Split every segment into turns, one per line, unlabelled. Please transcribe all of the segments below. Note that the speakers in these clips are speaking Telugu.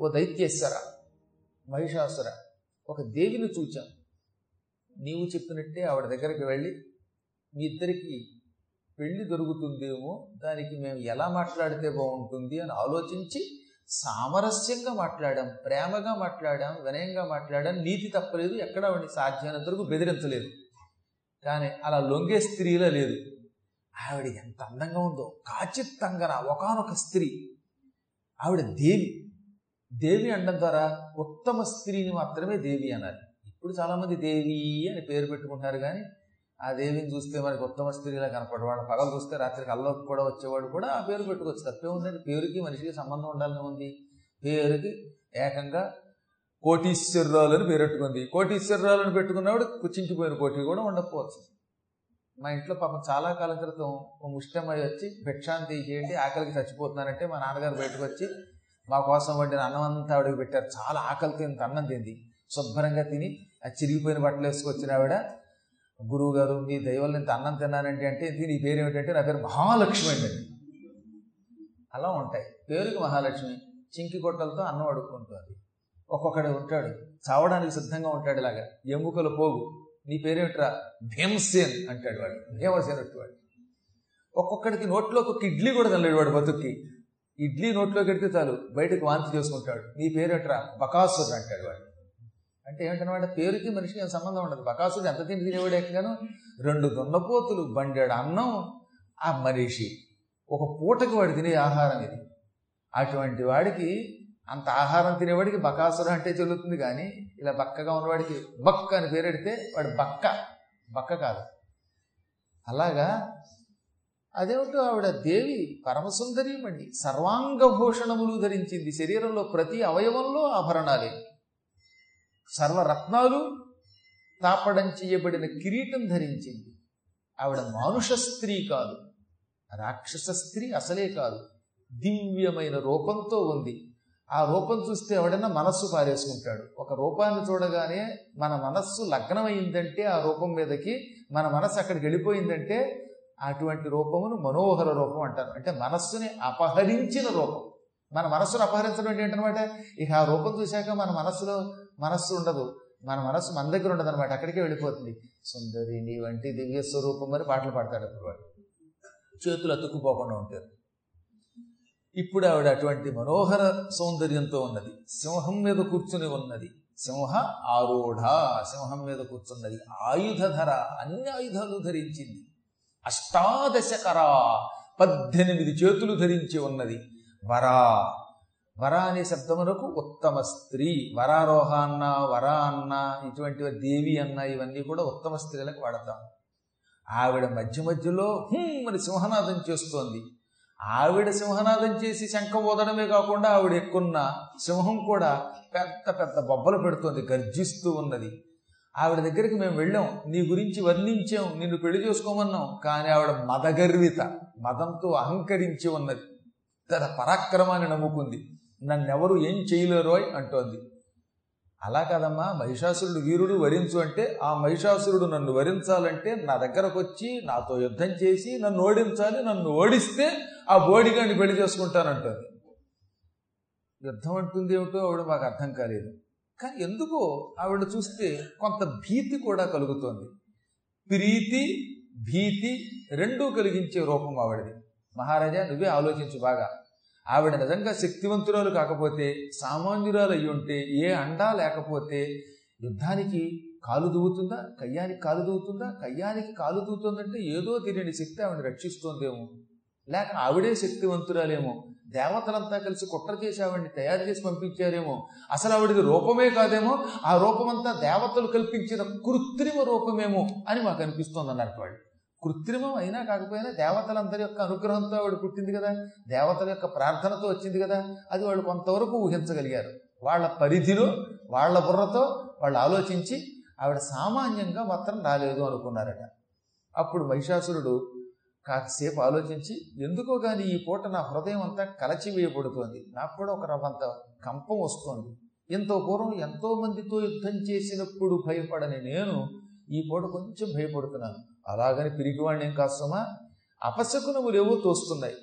ఓ దైత్యేశ్వర మహిషాసుర ఒక దేవిని చూచాం. నీవు చెప్పినట్టే ఆవిడ దగ్గరికి వెళ్ళి మీ ఇద్దరికి పెళ్ళి దొరుకుతుందేమో దానికి మేము ఎలా మాట్లాడితే బాగుంటుంది? అని ఆలోచించి సామరస్యంగా మాట్లాడాం ప్రేమగా మాట్లాడాం వినయంగా మాట్లాడాం. నీతి తప్పలేదు ఎక్కడ ఆవిడ సాధ్యమైనంత వరకు బెదిరించలేదు. కానీ అలా లొంగే స్త్రీలో లేదు. ఆవిడ ఎంత అందంగా ఉందో కాచిత్తంగన ఒకనొక స్త్రీ. ఆవిడ దేవి. దేవి అనడం ద్వారా ఉత్తమ స్త్రీని మాత్రమే దేవి అనాలి. ఇప్పుడు చాలామంది దేవి అని పేరు పెట్టుకుంటున్నారు కానీ ఆ దేవిని చూస్తే మనకి ఉత్తమ స్త్రీలా కనపడేవాడు పగలు చూస్తే రాత్రికి అల్లోకి కూడా వచ్చేవాడు కూడా ఆ పేరు పెట్టుకోవచ్చు. తప్పే ఉందండి. పేరుకి మనిషికి సంబంధం ఉండాలని ఉంది. పేరుకి ఏకంగా కోటీశ్వరరాలు అని పేరెట్టుకుంది కోటీశ్వరరాలు అని పెట్టుకున్నవాడు కుచించిపోయిన కోటి కూడా ఉండకపోవచ్చు. మా ఇంట్లో పాపం చాలా కాలం క్రితం ముష్టమయ్య వచ్చి భిక్షాంతి చేయండి ఆకలికి చచ్చిపోతున్నానంటే మా నాన్నగారు బయటకు వచ్చి మా కోసం వండిన అన్నం అంతా అడుగు పెట్టారు. చాలా ఆకలితో ఇంత అన్నం తింది. శుభ్రంగా తిని ఆ చిరిగిపోయిన బట్టలు వేసుకొచ్చిన ఆవిడ గురువు గారు మీ దైవాలు ఇంత అన్నం తిన్నానంటే అంటే దీని పేరు ఏమిటంటే నా పేరు మహాలక్ష్మి అండి. అలా ఉంటాయి. పేరుకి మహాలక్ష్మి చింకి గొట్టలతో అన్నం అడుక్కుంటుంది. ఒక్కొక్కడు ఉంటాడు చావడానికి సిద్ధంగా ఉంటాడు ఇలాగా. ఎముకల పోగు. నీ పేరేమిట్రా? భీమసేన్ అంటాడు వాడు. భీమసేన్ వాడు. ఒక్కొక్కడికి నోట్లో ఒక ఇడ్లీ కూడా తినలేడు వాడు బతుక్కి. ఇడ్లీ నోట్లో పెడితే చాలు బయటకు వాంతి చేసుకుంటాడు. నీ పేరేట్రా? బకాసురు అంటాడు వాడు. అంటే ఏమిటనమాట పేరుకి మనిషికి ఏం సంబంధం ఉండదు. బకాసుడు ఎంత తిండి తినేవాడు ఎక్కగాను రెండు దున్నపోతులు బండాడు అన్నం ఆ మనిషి. ఒక పూటకి వాడు తినే ఆహారం ఇది. అటువంటి వాడికి అంత ఆహారం తినేవాడికి బకాసురం అంటే చెల్లుతుంది కానీ ఇలా బక్కగా ఉన్నవాడికి బక్క అని పేరెడితే వాడు బక్క. బక్క కాదు. అలాగా అదేమిటో ఆవిడ దేవి పరమసుందరీమణి సర్వాంగ భూషణములు ధరించింది. శరీరంలో ప్రతి అవయవంలో ఆభరణాలే. సర్వరత్నాలు తాపడం చేయబడిన కిరీటం ధరించింది. ఆవిడ మానుష స్త్రీ కాదు. రాక్షస స్త్రీ అసలే కాదు. దివ్యమైన రూపంతో ఉంది. ఆ రూపం చూస్తే ఎవడన్నా మనస్సు పారేసుకుంటాడు. ఒక రూపాన్ని చూడగానే మన మనస్సు లగ్నమైందంటే ఆ రూపం మీదకి మన మనస్సు అక్కడికి వెళ్ళిపోయిందంటే అటువంటి రూపమును మనోహర రూపం అంటారు. అంటే మనస్సుని అపహరించిన రూపం. మన మనస్సును అపహరించడం అంటే ఏంటనమాట? ఇక ఆ రూపం చూశాక మన మనస్సులో మనస్సు ఉండదు. మన మనస్సు మన దగ్గర ఉండదు అనమాట అక్కడికే వెళ్ళిపోతుంది. సుందరి నీ వంటి దివ్య స్వరూపం అని పాటలు పాడతాడు అప్పుడు వాడు చేతులు అతుక్కుపోకుండా ఉంటారు. ఇప్పుడు ఆవిడ అటువంటి మనోహర సౌందర్యంతో ఉన్నది. సింహం మీద కూర్చుని ఉన్నది. సింహ ఆరూఢ సింహం మీద కూర్చున్నది. ఆయుధధర అన్ని ఆయుధాలు ధరించింది. అష్టాదశకరా పద్దెనిమిది చేతులు ధరించి ఉన్నది. వరా. వర అనే శబ్దమునకు ఉత్తమ స్త్రీ వరారోహ అన్న వర అన్న ఇటువంటి దేవి అన్న ఇవన్నీ కూడా ఉత్తమ స్త్రీలకు వాడతాం. ఆవిడ మధ్య మధ్యలో హుమ్ అని సింహనాదం చేస్తోంది. ఆవిడ సింహనాదం చేసి శంఖ ఊదడమే కాకుండా ఆవిడ ఎక్కున్న సింహం కూడా పెద్ద పెద్ద బొబ్బలు పెడుతోంది గర్జిస్తూ ఉన్నది. ఆవిడ దగ్గరికి మేము వెళ్ళాం. నీ గురించి వర్ణించాం. నిన్ను పెళ్ళి చేసుకోమన్నాం. కానీ ఆవిడ మదగర్విత మదంతో అహంకరించి ఉన్నది తన పరాక్రమాన్ని నమ్ముకుంది. నన్నెవరు ఏం చేయలేరోయ్ అంటోంది. అలా కాదమ్మా మహిషాసురుడు వీరుడు వరించు అంటే ఆ మహిషాసురుడు నన్ను వరించాలంటే నా దగ్గరకు వచ్చి నాతో యుద్ధం చేసి నన్ను ఓడించాలి నన్ను ఓడిస్తే ఆ బోడిగాడిని పెళ్ళి చేసుకుంటానంటుంది. యుద్ధం అంటుంది ఏమిటో ఆవిడ మాకు అర్థం కాలేదు. కానీ ఎందుకో ఆవిడ చూస్తే కొంత భీతి కూడా కలుగుతోంది. ప్రీతి భీతి రెండూ కలిగించే రూపం ఆవిడది. మహారాజా నువ్వే ఆలోచించు బాగా. ఆవిడ నిజంగా శక్తివంతురాలు కాకపోతే సామాన్యురాలు అయి ఉంటే ఏ అండా లేకపోతే యుద్ధానికి కాలు దూవుతుందా? కయ్యానికి కాలు దూవుతుందా? కయ్యానికి కాలు దూవుతుందంటే ఏదో తెలియని శక్తి ఆవిడ రక్షిస్తోందేమో. లేక ఆవిడే శక్తివంతురాలేమో. దేవతలంతా కలిసి కుట్ర చేసి ఆవిడ్ని తయారు చేసి పంపించారేమో. అసలు ఆవిడది రూపమే కాదేమో ఆ రూపమంతా దేవతలు కల్పించిన కృత్రిమ రూపమేమో అని మాకు అనిపిస్తోంది అన్నారు వాళ్ళు కృత్రిమం అయినా కాకపోయినా దేవతలందరి యొక్క అనుగ్రహంతో ఆవిడ పుట్టింది కదా దేవతల యొక్క ప్రార్థనతో వచ్చింది కదా అది వాళ్ళు కొంతవరకు ఊహించగలిగారు. వాళ్ళ పరిధిలో వాళ్ళ బుర్రతో వాళ్ళు ఆలోచించి ఆవిడ సామాన్యంగా మాత్రం రాలేదు అనుకున్నారట. అప్పుడు మహిషాసురుడు కాసేపు ఆలోచించి ఎందుకో గాని ఈ పూట నా హృదయం అంతా కలచివేయబడుతోంది. నాకు కూడా ఒక రవ్వంత కంపం వస్తోంది. ఎంతో పూర్వం ఎంతో మందితో యుద్ధం చేసినప్పుడు భయపడని నేను ఈ పూట కొంచెం భయపడుతున్నాను. అలాగని పిరిగివాడిని ఏం కాస్తమా అపశకునములేవో తోస్తున్నాయి.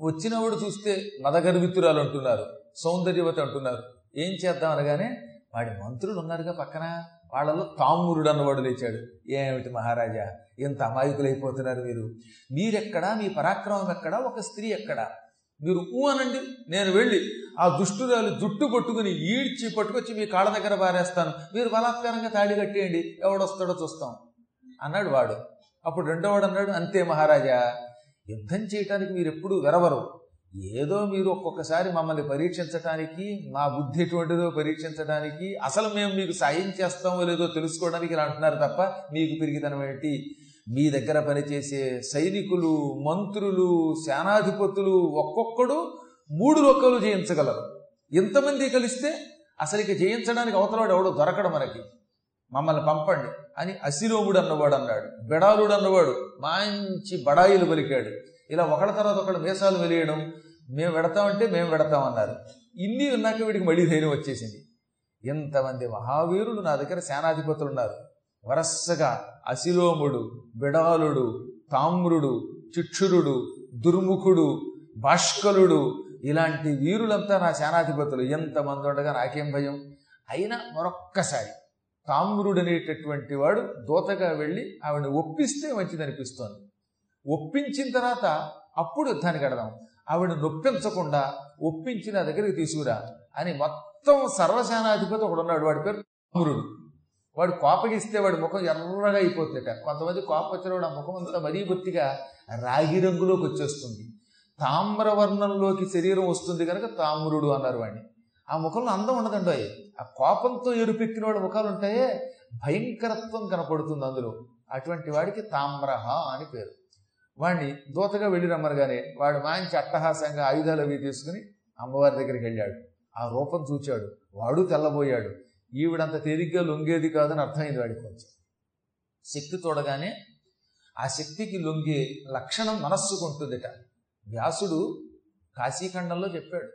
వచ్చినవాడు చూస్తే మదగర్వితురాలు అంటున్నారు సౌందర్యవతి అంటున్నారు. ఏం చేద్దాం అనగానే వాడి మంత్రులు ఉన్నారుగా పక్కన. వాళ్ళలో తామురుడు అన్నవాడు లేచాడు. ఏమిటి మహారాజా? ఇంత అమాయకులైపోతున్నారు మీరు. మీరెక్కడా? మీ పరాక్రమం ఎక్కడా? ఒక స్త్రీ ఎక్కడా? మీరు ఊ అనండి నేను వెళ్ళి ఆ దుష్టురాలు జుట్టు పట్టుకుని ఈడ్చి పట్టుకొచ్చి మీ కాళ్ళ దగ్గర పారేస్తాను. మీరు బలాత్కారంగా తాళి కట్టేయండి. ఎవడొస్తాడో చూస్తాం. అన్నాడు వాడు. అప్పుడు రెండోవాడు అన్నాడు అంతే మహారాజా. యుద్ధం చేయటానికి మీరు ఎప్పుడూ వెరవరు. ఏదో మీరు ఒక్కొక్కసారి మమ్మల్ని పరీక్షించడానికి మా బుద్ధి ఎటువంటిదో పరీక్షించడానికి అసలు మేము మీకు సాయం చేస్తామో లేదో తెలుసుకోవడానికి ఇలా అంటున్నారు తప్ప మీకు పెరిగితనం ఏంటి? మీ దగ్గర పనిచేసే సైనికులు మంత్రులు సేనాధిపతులు ఒక్కొక్కడు మూడు లోకాలు జయించగలరు. ఎంతమంది కలిస్తే అసలు ఇక జయించడానికి అవతలవాడు ఎవడో దొరకడు మనకి. మమ్మల్ని పంపండి అని అసిలోముడు అన్నవాడు అన్నాడు. బెడాలుడు అన్నవాడు. మంచి బడాయిలు పలికాడు. ఇలా ఒకళ్ళ తర్వాత ఒకళ్ళు మీసాలు వెలియడం మేము వెడతామంటే మేము వెడతామన్నారు ఇన్ని ఉన్నాక వీడికి మళ్ళీ ధైర్యం వచ్చేసింది. ఎంతమంది మహావీరులు నా దగ్గర సేనాధిపతులు ఉన్నారు. వరసగా అశిలోముడు బిడాలుడు తామ్రుడు చిక్షురుడు దుర్ముఖుడు భాష్కలుడు ఇలాంటి వీరులంతా నా సేనాధిపతులు. ఎంతమంది ఉండగా నాకేం భయం? అయినా మరొక్కసారి తామ్రుడు అనేటటువంటి వాడు దూతగా వెళ్ళి ఆవిడని ఒప్పిస్తే మంచిదనిపిస్తోంది. ఒప్పించిన తర్వాత అప్పుడు యుద్ధానికి కడదాం ఆవిడ నొప్పించకుండా ఒప్పించి నా దగ్గరికి తీసుకురా అని మొత్తం సర్వసేనాధిపతి ఒకడు ఉన్నాడు. వాడి పేరు తామ్రుడు వాడు కోపగిస్తే వాడి ముఖం ఎర్రగా అయిపోతుందట. కొంతమంది కోపం వచ్చిన వాడు ఆ ముఖం అంతా మరీ బొత్తిగా రాగి రంగులోకి వచ్చేస్తుంది. తామ్రవర్ణంలోకి శరీరం వస్తుంది కనుక తామ్రుడు అన్నారు వాడిని. ఆ ముఖంలో అందం ఉండదండి అవి ఆ కోపంతో ఎరుపెక్కిన వాడి ముఖాలు ఉంటాయే భయంకరత్వం కనపడుతుంది అందులో. అటువంటి వాడికి తామ్రహ అని పేరు. వాడిని దూతగా వెళ్ళి రమ్మనగానే వాడు మంచి అట్టహాసంగా ఆయుధాలు అవి తీసుకుని అమ్మవారి దగ్గరికి వెళ్ళాడు. ఆ రూపం చూచాడు. వాడు తెల్లబోయాడు. ఈవిడంత తేలిగ్గా లొంగేది కాదని అర్థమైంది వాడికి కొంచెం. శక్తి చూడగానే ఆ శక్తికి లొంగే లక్షణం మనస్సుకు ఉంటుందిట. వ్యాసుడు కాశీఖండంలో చెప్పాడు.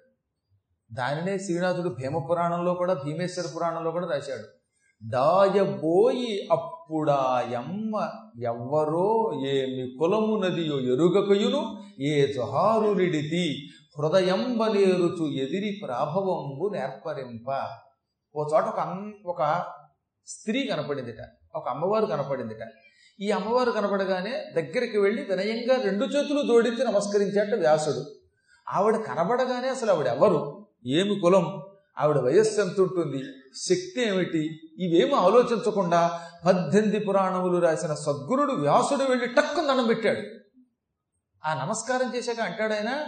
దానినే శ్రీనాథుడు భీమపురాణంలో కూడా భీమేశ్వర పురాణంలో కూడా రాశాడు. దాయబోయి అప్పుడాయమ్మ ఎవ్వరో ఏమి కులము నదియో ఎరుగకయును ఏ జొహారునిడితి హృదయంబలేరుచు ఎదిరి ప్రాభవంబు నేర్పరింప. ఓ చోట ఒక ఒక స్త్రీ కనపడిందిట ఒక అమ్మవారు కనపడిందిట. ఈ అమ్మవారు కనపడగానే దగ్గరికి వెళ్ళి వినయంగా రెండు చేతులు జోడించి నమస్కరించాట వ్యాసుడు. ఆవిడ కనబడగానే అసలు ఆవిడ ఎవరు ఏమి కులం? ఆవిడ వయస్సు ఎంత ఉంటుంది? శక్తి ఏమిటి? ఇవేమి ఆలోచించకుండా పద్దెనిమిది పురాణములు రాసిన సద్గురుడు వ్యాసుడు వెళ్ళి టక్కు దండం పెట్టాడు. ఆ నమస్కారం చేశాక అంటాడైనా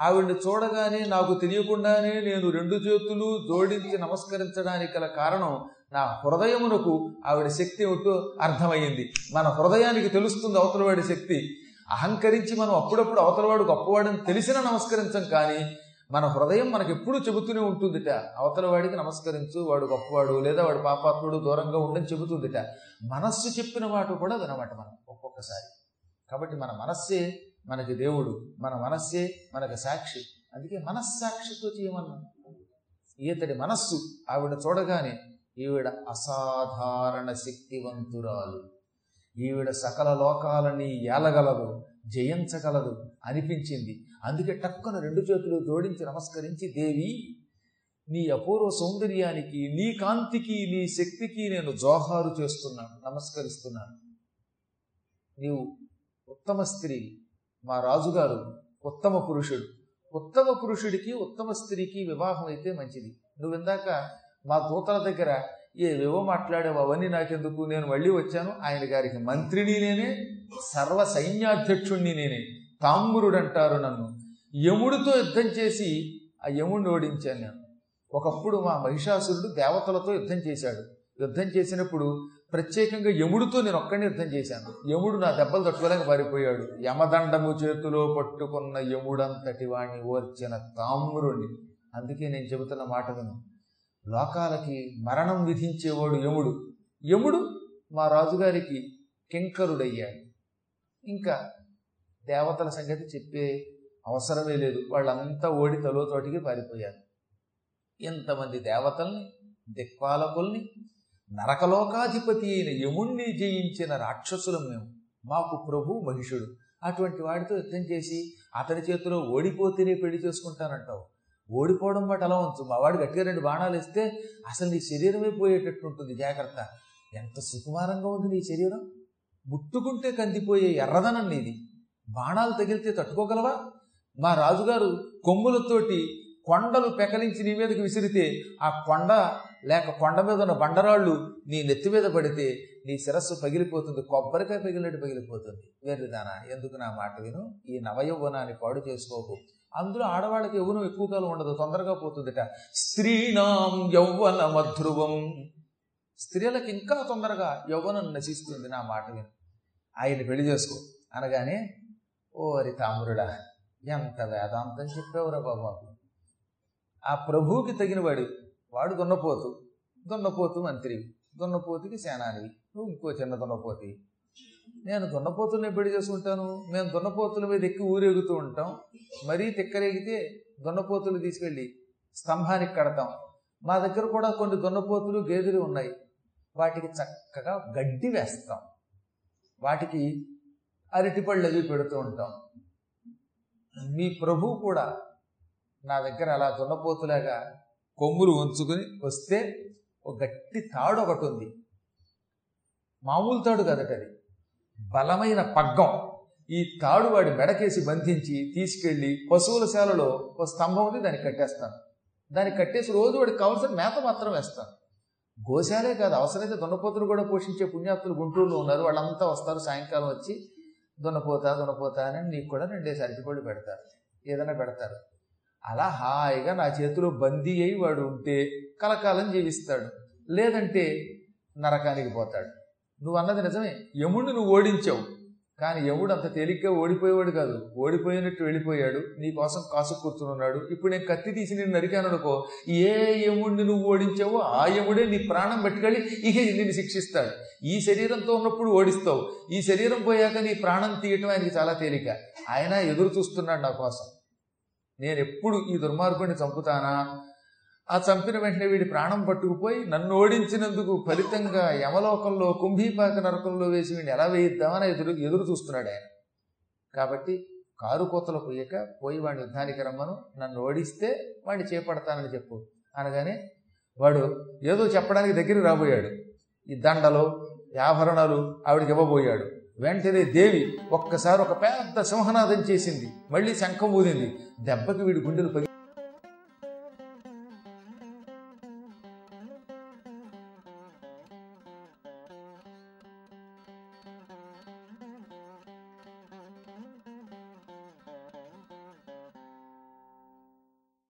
ఆవిడ్ని చూడగానే నాకు తెలియకుండానే నేను రెండు చేతులు జోడించి నమస్కరించడానికి గల కారణం నా హృదయమునకు ఆవిడ శక్తి ఏమిటో అర్థమయ్యింది. మన హృదయానికి తెలుస్తుంది అవతలవాడి శక్తి. అహంకరించి మనం అప్పుడప్పుడు అవతలవాడు గొప్పవాడని తెలిసిన నమస్కరించం కానీ మన హృదయం మనకి ఎప్పుడు చెబుతూనే ఉంటుందిట. అవతల వాడికి నమస్కరించు వాడు గొప్పవాడు లేదా వాడు పాపాత్ముడు దూరంగా ఉండని చెబుతుందిట. మనస్సు చెప్పిన మాట కూడా వినమాట మనం ఒక్కొక్కసారి. కాబట్టి మన మనస్సే మనకి దేవుడు మన మనస్సే మనకి సాక్షి. అందుకే మనస్సాక్షితో చేయమన్నాం. ఈతడి మనస్సు ఆవిడ చూడగానే ఈవిడ అసాధారణ శక్తివంతురాలు. ఈవిడ సకల లోకాలని ఏలగలదు. జయించగలదు అనిపించింది. అందుకే టక్కున రెండు చేతులు జోడించి నమస్కరించి దేవి నీ అపూర్వ సౌందర్యానికి నీ కాంతికి నీ శక్తికి నేను జోహారు చేస్తున్నాను నమస్కరిస్తున్నాను. నీవు ఉత్తమ స్త్రీ మా రాజుగారు ఉత్తమ పురుషుడు. ఉత్తమ పురుషుడికి ఉత్తమ స్త్రీకి వివాహం అయితే మంచిది. నువ్వు ఇందాక మా దూతల దగ్గర ఏవేవో మాట్లాడావు? అవన్నీ నాకెందుకు? నేను మళ్ళీ వచ్చాను. ఆయన గారికి మంత్రిని నేనే సర్వ సైన్యాధ్యక్షుణ్ణి నేనే. తాంబురుడు అంటారు నన్ను. యముడితో యుద్ధం చేసి ఆ యముడిని ఓడించాను నేను. ఒకప్పుడు మా మహిషాసురుడు దేవతలతో యుద్ధం చేశాడు. యుద్ధం చేసినప్పుడు ప్రత్యేకంగా యముడితో నేను ఒక్కడిని యుద్ధం చేశాను. యముడు నా దెబ్బలు తట్టుకోలేక పారిపోయాడు. యమదండము చేతిలో పట్టుకున్న యముడంతటి వాణ్ణి ఓర్చిన తామ్రుణ్ణి. అందుకే నేను చెబుతున్న మాట విను. లోకాలకి మరణం విధించేవాడు యముడు. యముడు మా రాజుగారికి కింకరుడయ్యాడు. ఇంకా దేవతల సంగతి చెప్పే అవసరమే లేదు. వాళ్ళంతా ఓడి తలోతోటికి పారిపోయారు. ఎంతమంది దేవతల్ని దిక్పాలకుల్ని నరకలోకాధిపతి అయిన యముణ్ణి జయించిన రాక్షసులం మేము. మాకు ప్రభు మహిషుడు. అటువంటి వాడితో యుద్ధం చేసి అతని చేతిలో ఓడిపోతేనే పెళ్ళి చేసుకుంటానంటావు. ఓడిపోవడం మాట అలా ఉంచు. మా వాడు గట్టిగా రెండు బాణాలు ఇస్తే అసలు నీ శరీరమే పోయేటట్టు ఉంటుంది జాగ్రత్త. ఎంత సుకుమారంగా ఉంది నీ శరీరం. ముట్టుకుంటే కందిపోయే ఎర్రదనం నీది. బాణాలు తగిలితే తట్టుకోగలవా? మా రాజుగారు కొమ్ములతోటి కొండలు పెకలించి నీ మీదకి విసిరితే ఆ కొండ లేక కొండ మీద ఉన్న బండరాళ్ళు నీ నెత్తి మీద పడితే నీ శిరస్సు పగిలిపోతుంది కొబ్బరికాయ పగిలినట్టు పగిలిపోతుంది. వేరుదానా ఎందుకు నా మాట విను? ఈ నవయౌవనాన్ని పాడు చేసుకోకు. అందులో ఆడవాళ్ళకి యవ్వనం ఎక్కువ కాలం ఉండదు తొందరగా పోతుందిట. స్త్రీణాం యౌవన మధ్రువం. స్త్రీలకు ఇంకా తొందరగా యవ్వనం నశిస్తుంది నా మాట విను. ఆయన్ని పెళ్ళి చేసుకో. అనగానే ఓరి తామురుడా ఎంత వేదాంతం చెప్పావురా బాబు ఆ ప్రభువుకి తగినవాడు వాడు వాడు దున్నపోతు దున్నపోతు మంత్రి దున్నపోతుకి సేనానివి నువ్వు ఇంకో చిన్న దున్నపోతి. నేను దున్నపోతుల్ని పెళ్ళి చేసుకుంటాను మేము దున్నపోతుల మీద ఎక్కి ఊరేగుతూ ఉంటాం మరీ తిక్కరేగితే దున్నపోతులు తీసుకెళ్ళి స్తంభానికి కడతాం. మా దగ్గర కూడా కొన్ని దున్నపోతులు గేదెలు ఉన్నాయి. వాటికి చక్కగా గడ్డి వేస్తాం. వాటికి అరటిపళ్ళు అవి పెడుతూ ఉంటాం. మీ ప్రభు కూడా నా దగ్గర అలా దున్నపోతులాగా కొమ్ములు ఉంచుకుని వస్తే ఒక గట్టి తాడు ఒకటి ఉంది. మామూలు తాడు కదట అది. బలమైన పగ్గం. ఈ తాడు వాడి మెడకేసి బంధించి తీసుకెళ్ళి పశువుల శాలలో ఒక స్తంభం ఉంది దానికి కట్టేస్తాను. దానికి కట్టేసి రోజు వాడికి కావాల్సిన మేత మాత్రం వేస్తాను. గోశాలే కాదు అవసరమైతే దున్నపోతులు కూడా పోషించే పుణ్యాత్తులు గుంటూరులో ఉన్నారు. వాళ్ళంతా వస్తారు సాయంకాలం వచ్చి దున్నపోతా దున్నపోతా అని నీకు కూడా రెండేసి అరటిపళ్ళు పెడతారు ఏదైనా పెడతారు. అలా హాయిగా నా చేతిలో బందీ అయి వాడు ఉంటే కలకాలం జీవిస్తాడు లేదంటే నరకానికి పోతాడు. నువ్వు అన్నది నిజమే యముడిని నువ్వు ఓడించావు. కానీ యముడు అంత తేలిగ్గా ఓడిపోయేవాడు కాదు. ఓడిపోయినట్టు వెళ్ళిపోయాడు. నీ కోసం కాసు కూర్చునున్నాడు. ఇప్పుడు నేను కత్తి తీసి నేను నరికాను అనుకో ఏ యముడిని నువ్వు ఓడించావో ఆ యముడే నీ ప్రాణం పెట్టుకెళ్ళి ఇక నిన్ను శిక్షిస్తాడు. ఈ శరీరంతో ఉన్నప్పుడు ఓడిస్తావు. ఈ శరీరం పోయాక నీ ప్రాణం తీయటం ఆయనకి చాలా తేలిక. ఆయన ఎదురు చూస్తున్నాడు నా కోసం. నేను ఎప్పుడు ఈ దుర్మార్గుడిని చంపుతానా? ఆ చంపిన వెంటనే వీడి ప్రాణం పట్టుకుపోయి నన్ను ఓడించినందుకు ఫలితంగా యమలోకంలో కుంభీపాక నరకంలో వేసి వీడిని ఎలా వేయిద్దామని ఎదురు ఎదురు చూస్తున్నాడు ఆయన. కాబట్టి కారు కోతలు పోయాక పోయి వాడిని యుద్ధానికి రమ్మను నన్ను ఓడిస్తే వాడిని చేపడతానని చెప్పు అనగానే వాడు ఏదో చెప్పడానికి దగ్గరికి రాబోయాడు. ఈ దండలు ఆభరణాలు ఆవిడకి ఇవ్వబోయాడు. వెంటనే దేవి ఒక్కసారి ఒక పెద్ద సింహనాదం చేసింది. మళ్ళీ శంఖం ఊదింది. దెబ్బకి వీడి గుండెలు పగి